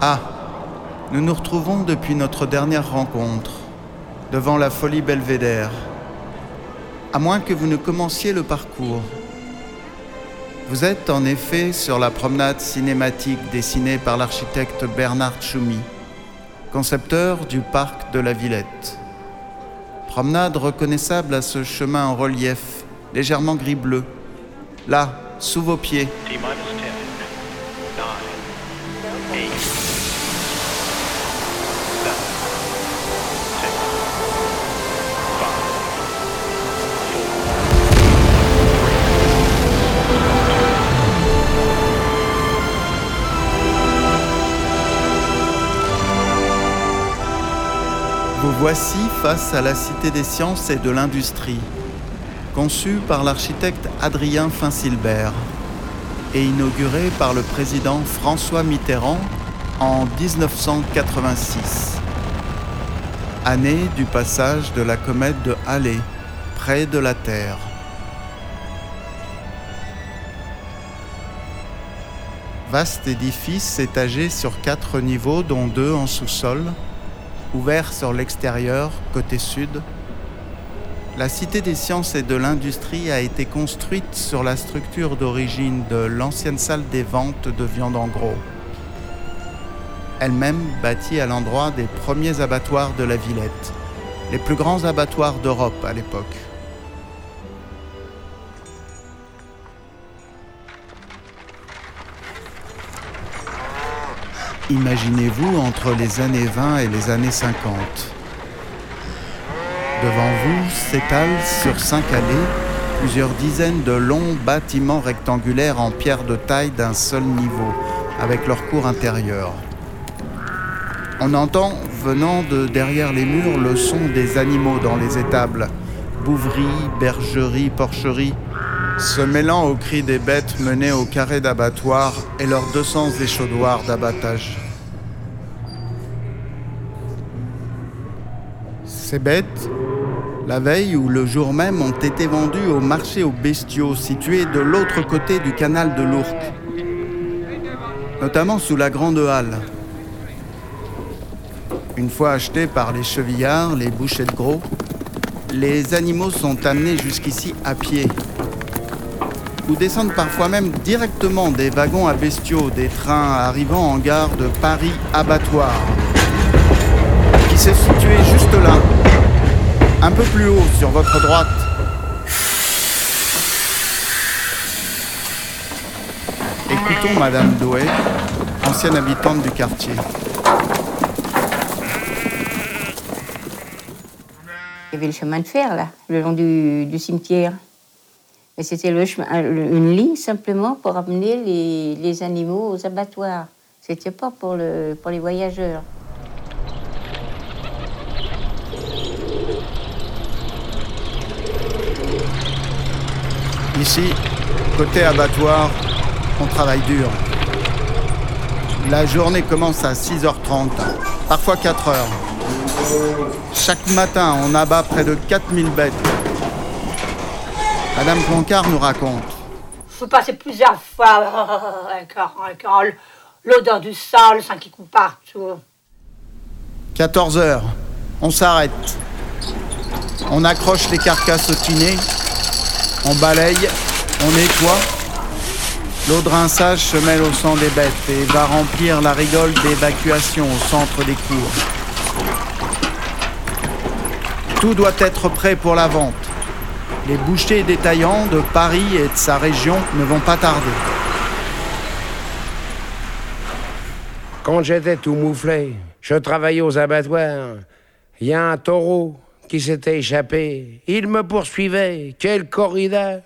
Ah, nous nous retrouvons depuis notre dernière rencontre, devant la folie belvédère. À moins que vous ne commenciez le parcours. Vous êtes en effet sur la promenade cinématique dessinée par l'architecte Bernard Tchoumi, concepteur du parc de la Villette. Promenade reconnaissable à ce chemin en relief, légèrement gris-bleu. Là, sous vos pieds, voici face à la Cité des sciences et de l'industrie, conçue par l'architecte Adrien Finsilbert et inaugurée par le président François Mitterrand en 1986, année du passage de la comète de Halley près de la Terre. Vaste édifice étagé sur quatre niveaux, dont deux en sous-sol, ouvert sur l'extérieur, côté sud, la Cité des sciences et de l'industrie a été construite sur la structure d'origine de l'ancienne salle des ventes de viande en gros. Elle-même bâtie à l'endroit des premiers abattoirs de la Villette, les plus grands abattoirs d'Europe à l'époque. Imaginez-vous entre les années 20 et les années 50. Devant vous s'étalent sur cinq allées plusieurs dizaines de longs bâtiments rectangulaires en pierre de taille d'un seul niveau, avec leur cour intérieure. On entend, venant de derrière les murs, le son des animaux dans les étables. Bouveries, bergeries, porcheries, se mêlant aux cris des bêtes menées au carré d'abattoir et leurs 200 échaudoirs d'abattage. Ces bêtes, la veille ou le jour même, ont été vendues au marché aux bestiaux situé de l'autre côté du canal de l'Ourcq, notamment sous la Grande Halle. Une fois achetés par les chevillards, les bouchers de gros, les animaux sont amenés jusqu'ici à pied, ou descendent parfois même directement des wagons à bestiaux des trains arrivant en gare de Paris Abattoir, qui s'est situé juste là, un peu plus haut sur votre droite. Écoutons Madame Douai, ancienne habitante du quartier. Il y avait le chemin de fer, là, le long du cimetière. Et c'était euh, une ligne simplement pour amener les, animaux aux abattoirs. C'était pas pour, pour les voyageurs. Ici, côté abattoir, on travaille dur. La journée commence à 6h30, parfois 4h. Chaque matin, on abat près de 4000 bêtes. Madame Plancard nous raconte. faut passer plusieurs fois. Encore, encore. L'odeur du sang, le sang qui coule partout. 14h, on s'arrête. On accroche les carcasses au tiné, on balaye, on nettoie. L'eau de rinçage se mêle au sang des bêtes et va remplir la rigole d'évacuation au centre des cours. Tout doit être prêt pour la vente. Les bouchers détaillants de Paris et de sa région ne vont pas tarder. Quand j'étais tout mouflé, je travaillais aux abattoirs. Il y a un taureau qui s'était échappé. Il me poursuivait. Quelle corrida!